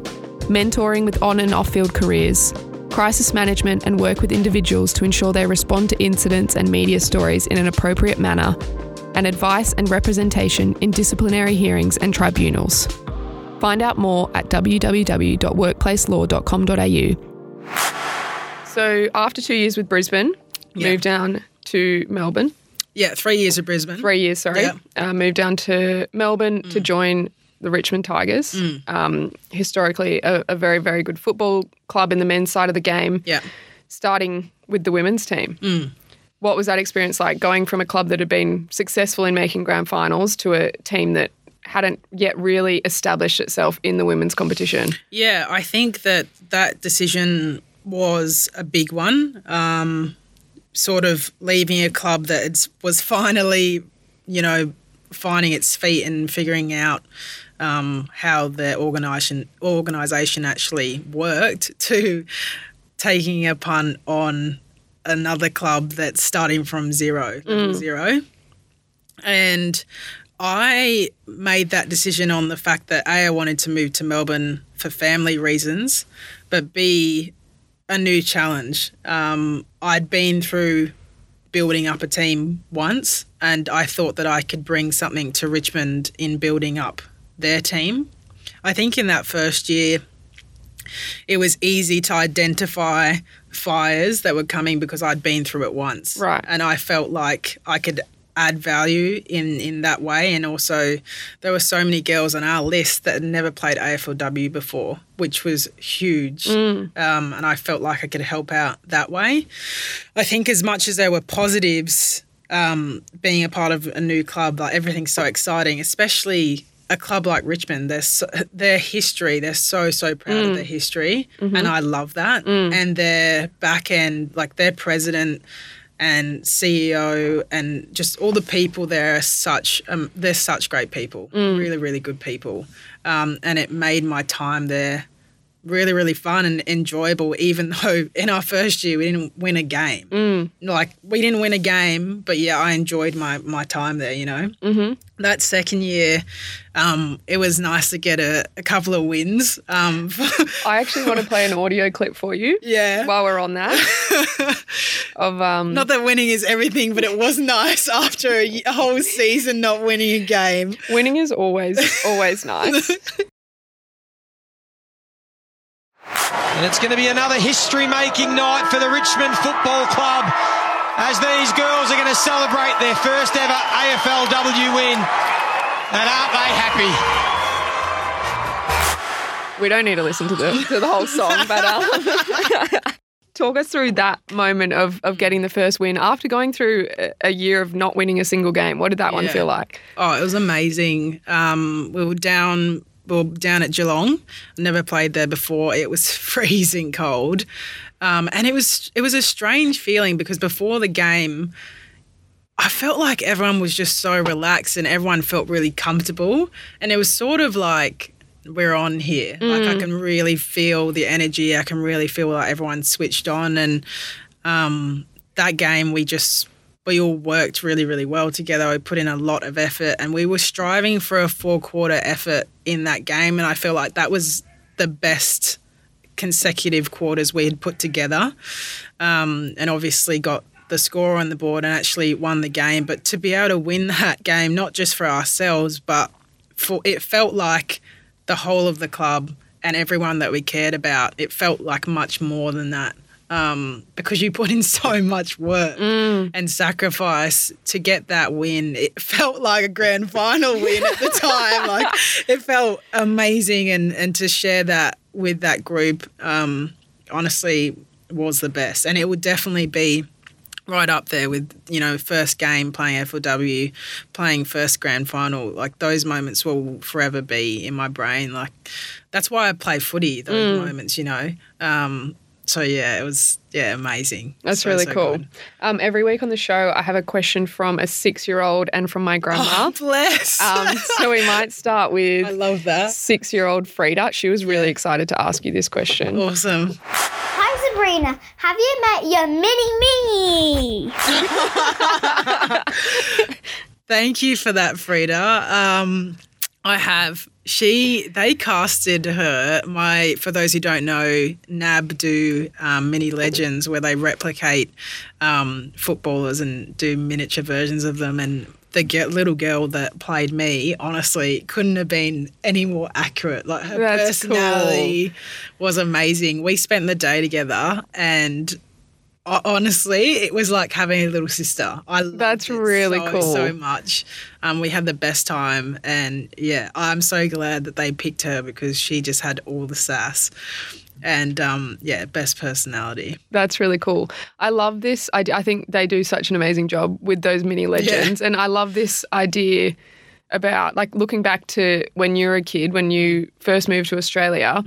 mentoring with on and off field careers, crisis management, and work with individuals to ensure they respond to incidents and media stories in an appropriate manner, and advice and representation in disciplinary hearings and tribunals. Find out more at www.workplacelaw.com.au. So, after two years with Brisbane, Yeah. moved down to Melbourne. Yeah, three years of Brisbane. Three years, sorry. Yeah. Uh, moved down to Melbourne to join the Richmond Tigers. Um, historically, a, a very, very good football club in the men's side of the game, Yeah. starting with the women's team. What was that experience like going from a club that had been successful in making grand finals to a team that hadn't yet really established itself in the women's competition? Yeah, I think that that decision was a big one. Um, sort of leaving a club that was finally, you know, finding its feet and figuring out um, how the organisation organisation actually worked to taking a punt on another club that's starting from zero, level zero. And I made that decision on the fact that A, I wanted to move to Melbourne for family reasons, but B, a new challenge. Um, I'd been through building up a team once, and I thought that I could bring something to Richmond in building up their team. I think in that first year, it was easy to identify fires that were coming because I'd been through it once. Right. And I felt like I could add value in, in that way. And also, there were so many girls on our list that had never played AFLW before, which was huge. Um, and I felt like I could help out that way. I think as much as there were positives, um, being a part of a new club, like everything's so exciting, especially a club like Richmond. Their so, their history, they're so so proud of their history, and I love that. And their back end, like their president and CEO, and just all the people there are such um, they're such great people, really really good people, um, and it made my time there really, really fun and enjoyable, even though in our first year we didn't win a game. Mm. Like, we didn't win a game, but yeah, I enjoyed my, my time there, you know? Mm-hmm. That second year, um, it was nice to get a, a couple of wins. Um, I actually want to play an audio clip for you. Yeah. While we're on that, of um, not that winning is everything, but it was nice after a, a whole season not winning a game. winning is always always nice. And it's going to be another history making night for the Richmond Football Club as these girls are going to celebrate their first ever AFLW win. And aren't they happy? We don't need to listen to the to the whole song, but um, talk us through that moment of of getting the first win after going through a, a year of not winning a single game. What did that one feel like? Oh, it was amazing. Um, we were down. We were down at Geelong. Never played there before. It was freezing cold, um, and it was it was a strange feeling because before the game, I felt like everyone was just so relaxed and everyone felt really comfortable, and it was sort of like we're on here. Like I can really feel the energy. I can really feel like everyone's switched on, and um, that game we just we all worked really really well together. We put in a lot of effort and we were striving for a four quarter effort in that game. And i feel like that was the best consecutive quarters we had put together um, and obviously got the score on the board and actually won the game. But to be able to win that game not just for ourselves but for it felt like the whole of the club and everyone that we cared about it felt like much more than that um, because you put in so much work and sacrifice to get that win. It felt like a grand final win at the time. like it felt amazing, and and to share that with that group, um, honestly, was the best. And it would definitely be right up there with you know first game playing AFLW, playing first grand final. Like those moments will forever be in my brain. Like that's why I play footy. Those moments, you know. Um, so yeah, it was yeah amazing. That's So, really so cool. Um, every week on the show, I have a question from a six-year-old and from my grandma. Oh, bless. um, so we might start with I with love that. six-year-old Frida. She was really excited to ask you this question. Awesome. Hi Sabrina, have you met your mini me? Thank you for that, Frida. Um, I have. She they casted her. My for those who don't know, NAB do um, mini legends where they replicate um, footballers and do miniature versions of them. And the little girl that played me, honestly, couldn't have been any more accurate. Like her That's cool. personality was amazing. We spent the day together and. Ho- Honestly, it was like having a little sister. I loved That's really so, cool. So much. Um, we had the best time, and yeah, I'm so glad that they picked her because she just had all the sass, and um, yeah, best personality. That's really cool. I love this. I, I think they do such an amazing job with those mini legends. And I love this idea about like looking back to when you were a kid, when you first moved to Australia,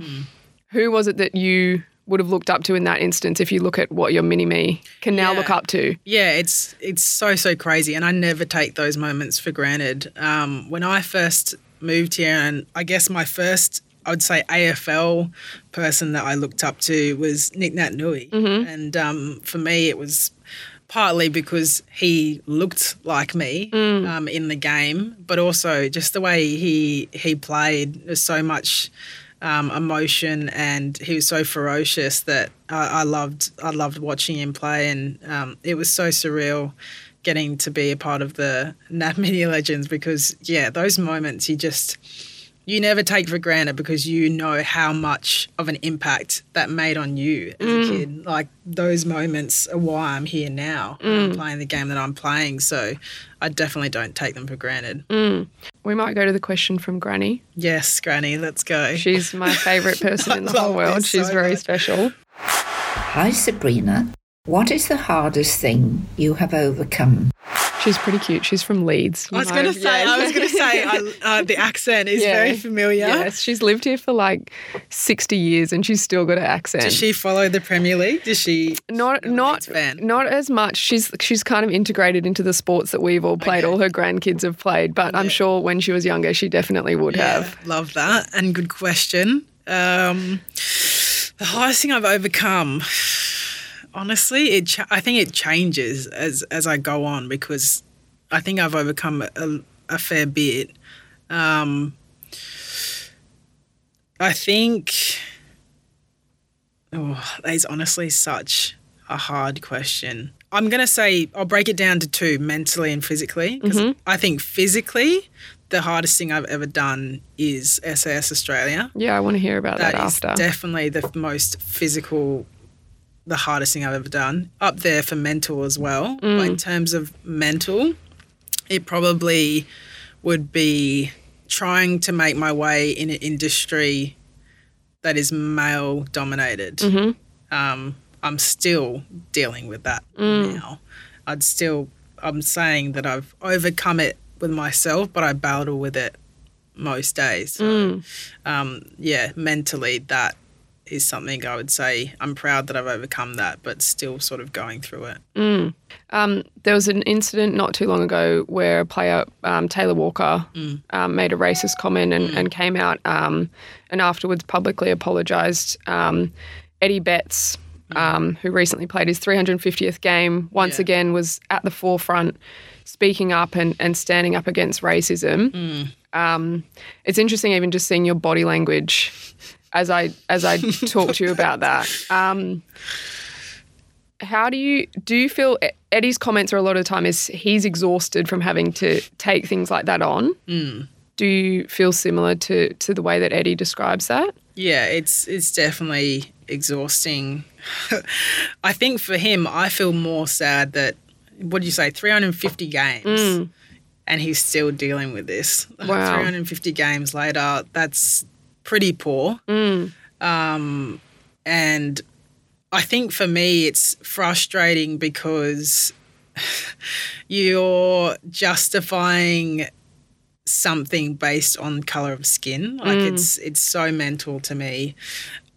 who was it that you would have looked up to in that instance if you look at what your mini me can now Yeah. look up to? Yeah, it's it's so so crazy, and I never take those moments for granted. Um, when I first moved here, and I guess my first, I would say AFL person that I looked up to was Nic Naitanui, and um, for me it was partly because he looked like me um, in the game, but also just the way he he played. There's so much um, emotion, and he was so ferocious that I, I loved. I loved watching him play, and um, it was so surreal getting to be a part of the NAB Mini Legends because yeah, those moments you just you never take for granted because you know how much of an impact that made on you as a mm. kid. Like those moments are why I'm here now. I'm mm. playing the game that I'm playing, so I definitely don't take them for granted. Mm. We might go to the question from Granny. Yes, Granny, let's go. She's my favourite person in the whole world. She's so very much. special. Hi, Sabrina. What is the hardest thing you have overcome? She's pretty cute. She's from Leeds. I was going to say, yeah. I was going to say, I, uh, the accent is Yeah. very familiar. Yes, she's lived here for like 60 years and she's still got an accent. Does she follow the Premier League? Does she? not not fan. not as much. She's she's kind of integrated into the sports that we've all played. Okay. All her grandkids have played, but I'm sure when she was younger, she definitely would Yeah, have. love that. And good question. Um, The hardest thing I've overcome, honestly, it ch- I think it changes as as I go on because I think I've overcome a, a fair bit. Um, I think, oh, that is honestly such a hard question. I'm gonna say I'll break it down to two: mentally and physically. Because I think physically, the hardest thing I've ever done is SAS Australia. Yeah, I want to hear about that, That after. definitely the most physical, the hardest thing I've ever done. Up there for mental as well. But Mm. in terms of mental, it probably would be trying to make my way in an industry that is male dominated. Mm-hmm. Um, I'm still dealing with that Mm. now. I'd still, I'm saying that I've overcome it with myself, but I battle with it most days. So, Mm. um, yeah, mentally, that is something I would say I'm proud that I've overcome that, but still sort of going through it. Mm. Um, there was an incident not too long ago where a player, um, Taylor Walker, um, made a racist comment and, and came out um, and afterwards publicly apologised. Um, Eddie Betts, um, who recently played his 350th game, once Yeah. again was at the forefront speaking up and, and standing up against racism. Um, it's interesting even just seeing your body language as I as I talk to you about that. Um, how do you do you feel Eddie's comments are a lot of the time is he's exhausted from having to take things like that on? Do you feel similar to to the way that Eddie describes that? Yeah, it's it's definitely exhausting. I think for him, I feel more sad that what do you say, 350 games, and he's still dealing with this. Wow. 350 games later, that's pretty poor. Mm. Um, and I think for me, it's frustrating because you're justifying something based on color of skin. Like mm. it's it's so mental to me,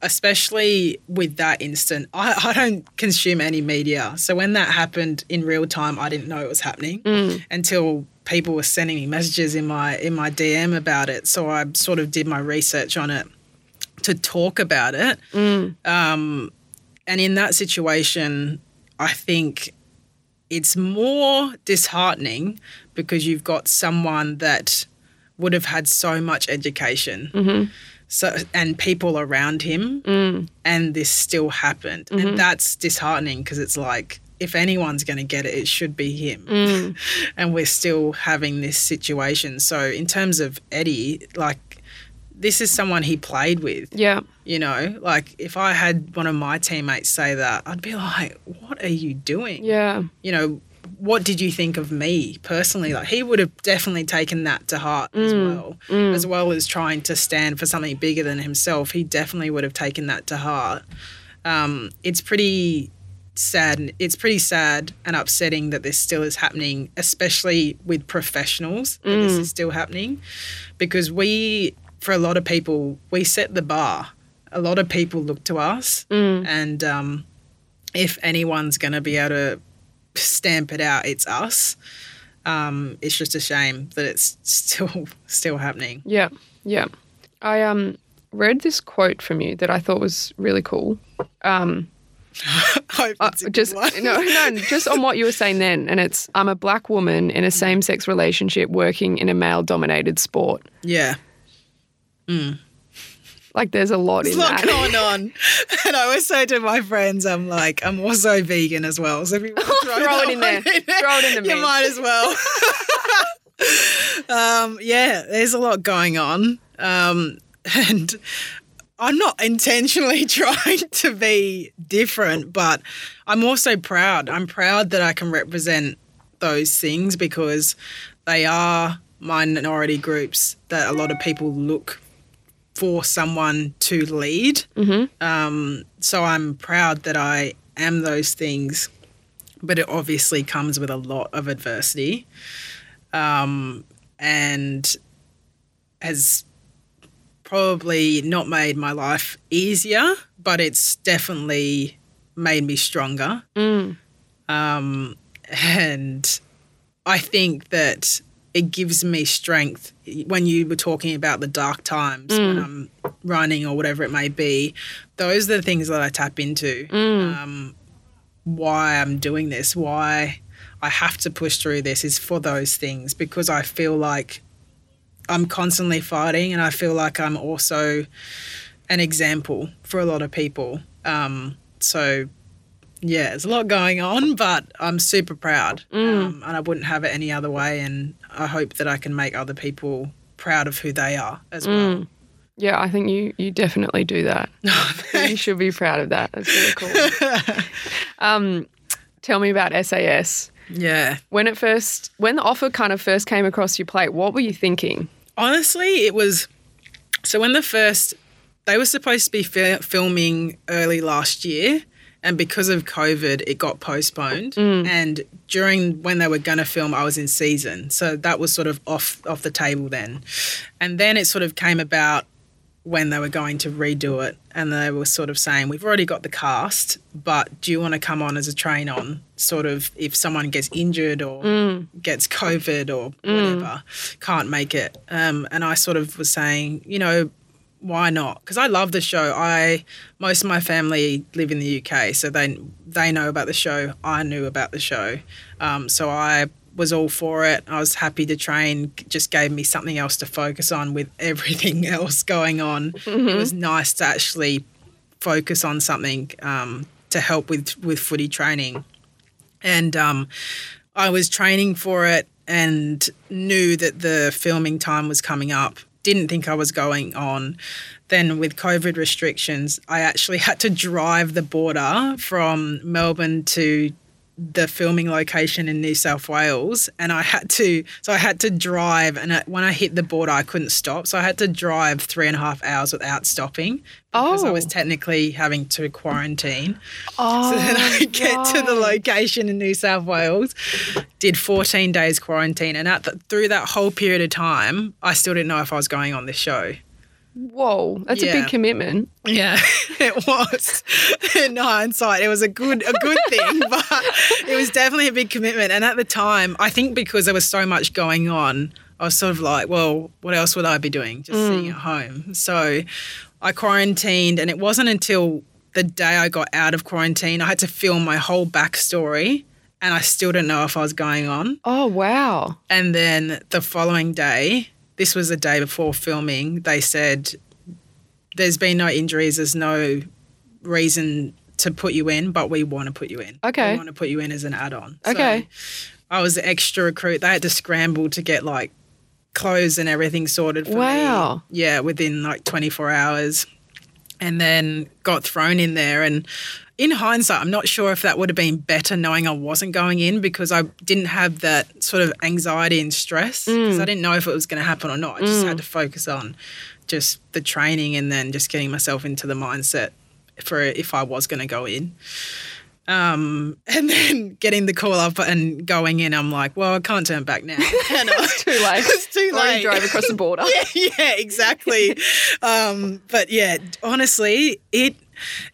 especially with that instant. I, I don't consume any media, so when that happened in real time, I didn't know it was happening mm. until people were sending me messages in my in my DM about it. So I sort of did my research on it to talk about it. Mm. Um, and in that situation, I think it's more disheartening because you've got someone that would have had so much education. Mm-hmm. So and people around him. Mm. And this still happened. And mm-hmm. that's disheartening because it's like if anyone's going to get it it should be him mm. and we're still having this situation so in terms of eddie like this is someone he played with Yeah. you know, like if I had one of my teammates say that, I'd be like, what are you doing? Yeah. You know, what did you think of me personally? Like he would have definitely taken that to heart as mm. well, mm. as well as trying to stand for something bigger than himself. He definitely would have taken that to heart. Um, it's pretty sad. It's pretty sad and upsetting that this still is happening, especially with professionals. That this is still happening, because we, for a lot of people, we set the bar. A lot of people look to us, and um, if anyone's going to be able to stamp it out, it's us. Um, it's just a shame that it's still still happening. Yeah. Yeah. I um read this quote from you that I thought was really cool. Um, Uh, it's a good just no, no, just on what you were saying then, and it's I'm a black woman in a same-sex relationship working in a male-dominated sport. yeah, Like there's a lot there's in a lot that. going on, and I always say to my friends, I'm like, I'm also vegan as well. So if you throw, Throw it in there. one Throw it in the you mix. might as well. um, yeah, there's a lot going on, um, and I'm not intentionally trying to be different, but I'm also proud. I'm proud that I can represent those things because they are minority groups that a lot of people look for someone to lead. Um, so I'm proud that I am those things, but it obviously comes with a lot of adversity um, and has probably not made my life easier, but it's definitely made me stronger. Um, and I think that it gives me strength. When you were talking about the dark times when I'm running or whatever it may be, those are the things that I tap into. Um, why I'm doing this, why I have to push through this is for those things because I feel like I'm constantly fighting and I feel like I'm also an example for a lot of people. Um, so, yeah, there's a lot going on, but I'm super proud um, and I wouldn't have it any other way. And I hope that I can make other people proud of who they are as well. Yeah, I think you you definitely do that. you should be proud of that. That's really cool. um, tell me about SAS. Yeah. When it first, when the offer kind of first came across your plate, what were you thinking? Honestly, it was so when the first they were supposed to be fi- filming early last year and because of covid it got postponed. Mm. And during when they were going to film i was in season. So that was sort of off off the table then. And then it sort of came about when they were going to redo it and they were sort of saying we've already got the cast but do you want to come on as a train on sort of if someone gets injured or gets covid or whatever can't make it? Um, and i sort of was saying you know why not? Because i love the show. I most of my family live in the uk so they they know about the show. I knew about the show. Um, so i was all for it i was happy to train just gave me something else to focus on with everything else going on it was nice to actually focus on something um, to help with with footy training and um, I was training for it and knew that the filming time was coming up. Didn't think I was going on. Then, with COVID restrictions, I actually had to drive the border from Melbourne to the filming location in New South Wales, and I had to. So I had to drive, and I, when I hit the border, I couldn't stop. So I had to drive three and a half hours without stopping because I was Oh. technically having to quarantine. Oh, So then I get to the location in New South Wales, did 14 days quarantine, and at the, through that whole period of time, I still didn't know if I was going on this show. Whoa, that's a big commitment. Yeah, it was. In hindsight, it was a good a good thing, but it was definitely a big commitment. And at the time, I think because there was so much going on, I was sort of like, well, what else would I be doing? Just mm. sitting at home. So I quarantined, and it wasn't until the day I got out of quarantine, I had to film my whole backstory, and I still didn't know if I was going on. Oh, wow. And then the following day, this was a day before filming, they said, There's been no injuries, there's no reason to put you in, but we want to put you in. Okay. We want to put you in as an add on. Okay. I was the extra recruit. They had to scramble to get like clothes and everything sorted for Wow. me. Yeah, within like 24 hours. And then got thrown in there. And in hindsight, I'm not sure if that would have been better knowing I wasn't going in because I didn't have that sort of anxiety and stress mm. because I didn't know if it was going to happen or not. I just mm. had to focus on just the training and then just getting myself into the mindset for if I was going to go in. Um, and then getting the call up and going in, I'm like, well, I can't turn back now. And I- Too late. it's too Already late. drove across the border. yeah, yeah, exactly. um, but yeah, honestly, it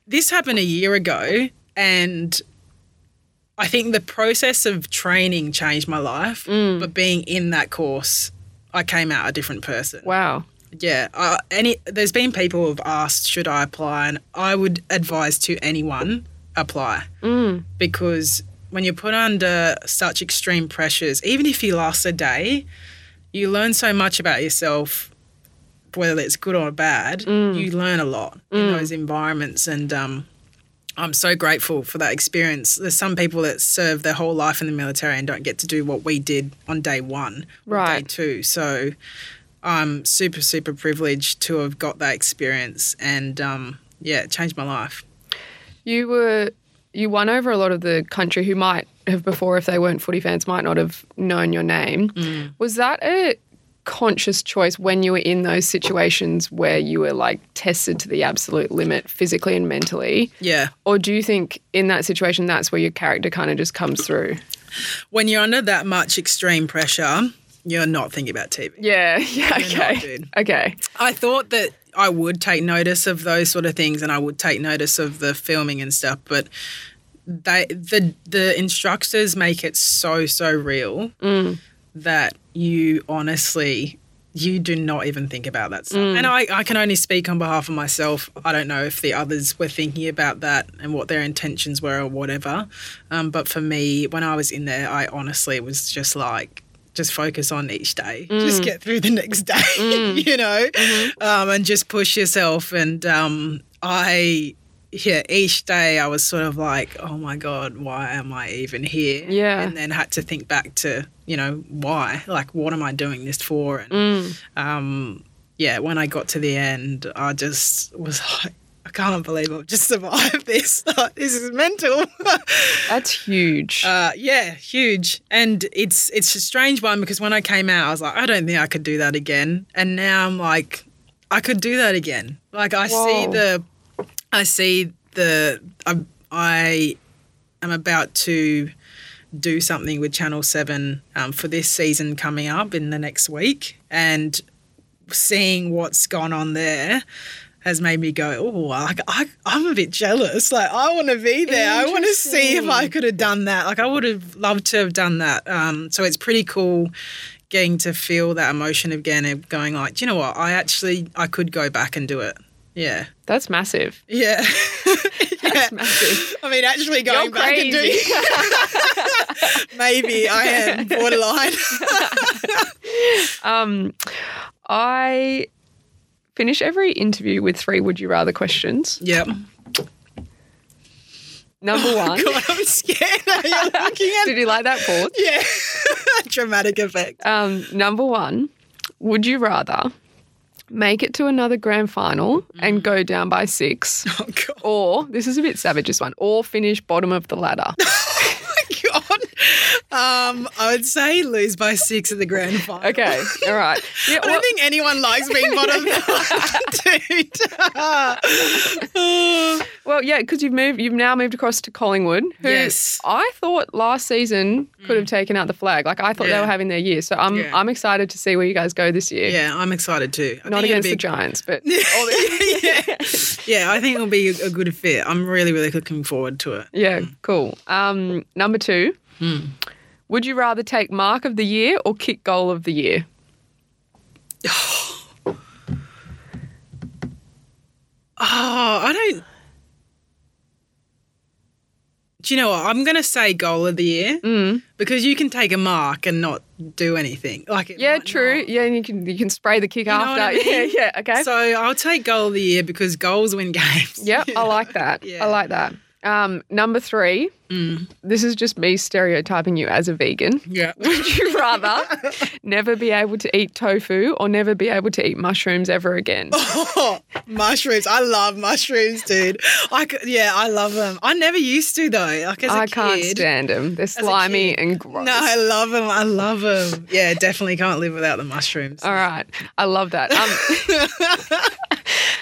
this happened a year ago, and I think the process of training changed my life. But being in that course, I came out a different person. Wow. Yeah, uh, any there's been people who've asked should I apply, and I would advise to anyone apply because when you're put under such extreme pressures, even if you last a day, you learn so much about yourself, whether it's good or bad. You learn a lot in those environments, and um, I'm so grateful for that experience. There's some people that serve their whole life in the military and don't get to do what we did on day one, Right. Day two. So I'm super, super privileged to have got that experience, and um, yeah, it changed my life. You were you won over a lot of the country who might have before, if they weren't footy fans, might not have known your name. Mm. Was that a conscious choice when you were in those situations where you were like tested to the absolute limit physically and mentally? Yeah. Or do you think in that situation that's where your character kind of just comes through? When you're under that much extreme pressure, you're not thinking about TV. Yeah, yeah, You're not, okay. dude. Okay. I thought that I would take notice of those sort of things and I would take notice of the filming and stuff, but they the the instructors make it so so real that you honestly you do not even think about that stuff. And I, I can only speak on behalf of myself. I don't know if the others were thinking about that and what their intentions were or whatever. Um, but for me, when I was in there, I honestly was just like, just focus on each day. Just get through the next day, you know, um, and just push yourself. And um, I, yeah, each day I was sort of like, oh my God, why am I even here? Yeah. And then had to think back to, you know, why? Like, what am I doing this for? And Mm. um, yeah, when I got to the end, I just was like, can't believe I've just survived this. This is mental. That's huge. uh, yeah, huge. And it's it's a strange one because when I came out, I was like, I don't think I could do that again. And now I'm like, I could do that again. Like I see the, I see the, I, I am about to do something with Channel 7 um, for this season coming up in the next week. And seeing what's gone on there has made me go, oh, I, I, I'm a bit jealous. Like, I want to be there. I want to see if I could have done that. Like, I would have loved to have done that. Um, so it's pretty cool getting to feel that emotion again of going like, "Do you know what? I actually, I could go back and do it. Yeah. That's massive. Yeah. yeah. That's massive. I mean, actually going You're back and doing maybe I am borderline. Um, I finish every interview with three would you rather questions. yep. Number one. God, I'm scared. At Did you like that pause? Yeah. Dramatic effect. Um, number one, would you rather make it to another grand final and go down by six? Oh, God. Or, this is a bit savage, this one, or finish bottom of the ladder? oh, my God. Um, I would say lose by six at the grand final. Okay, all right. Yeah, I don't think anyone likes being bottom, dude. well, yeah, because you've moved, you've now moved across to Collingwood. Who Yes. I thought last season could have taken out the flag. Like I thought they were having their year, so I'm Yeah. I'm excited to see where you guys go this year. yeah, I'm excited too. I Not against the Giants, but yeah. yeah, I think it'll be a good fit. I'm really, really looking forward to it. yeah, cool. Um, number two, would you rather take mark of the year or kick goal of the year? Oh, I don't. Do you know what? I'm going to say goal of the year Mm. because you can take a mark and not do anything. Like it Yeah, true. not. Yeah, and you can you can spray the kick know after. I mean? Yeah, yeah. Okay. So I'll take goal of the year because goals win games. Yep, I like that. Yeah. I like that. Um, number three, this is just me stereotyping you as a vegan. Yeah. Would you rather never be able to eat tofu or never be able to eat mushrooms ever again? Oh, mushrooms. I love mushrooms, dude. I c- yeah, I love them. I never used to though. Like as a I can't stand them. They're slimy and gross. No, I love them. I love them. Yeah, definitely can't live without the mushrooms. All right. I love that. Um,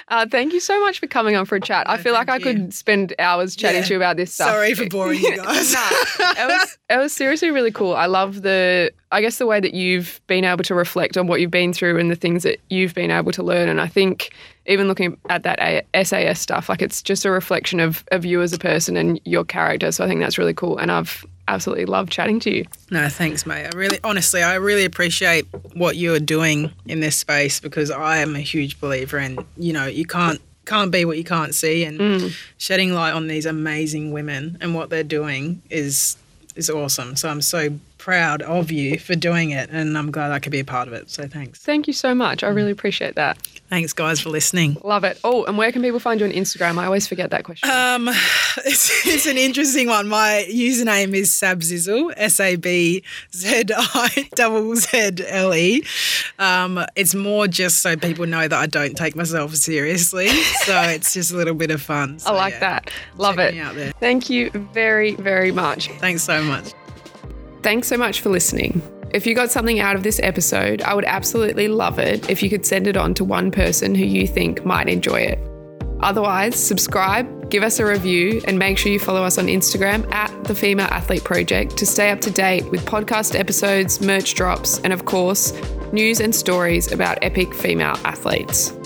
uh, thank you so much for coming on for a chat. I feel like I you. could spend hours chatting Yeah. to you about this stuff. Sorry for boring you guys. no, it was it was seriously really cool. I love the I guess the way that you've been able to reflect on what you've been through and the things that you've been able to learn. And I think even looking at that SAS stuff, like it's just a reflection of of you as a person and your character. So I think that's really cool. And I've absolutely loved chatting to you. No, thanks, mate. I really, honestly, I really appreciate what you're doing in this space because I am a huge believer in, you know, you can't can't be what you can't see, and mm. shedding light on these amazing women and what they're doing is is awesome. So I'm so proud of you for doing it, and I'm glad I could be a part of it. So thanks. Thank you so much. I really appreciate that. Thanks, guys, for listening. Love it. Oh, and where can people find you on Instagram? I always forget that question. Um, it's, it's an interesting one. My username is Sabzizzle, S A B Z I double Z L E. Um, it's more just so people know that I don't take myself seriously. So it's just a little bit of fun. I like yeah, that. Love it. me out there. Thank you very, very much. Thanks so much. Thanks so much for listening. If you got something out of this episode, I would absolutely love it if you could send it on to one person who you think might enjoy it. Otherwise, subscribe, give us a review, and make sure you follow us on Instagram at the Female Athlete Project to stay up to date with podcast episodes, merch drops, and of course, news and stories about epic female athletes.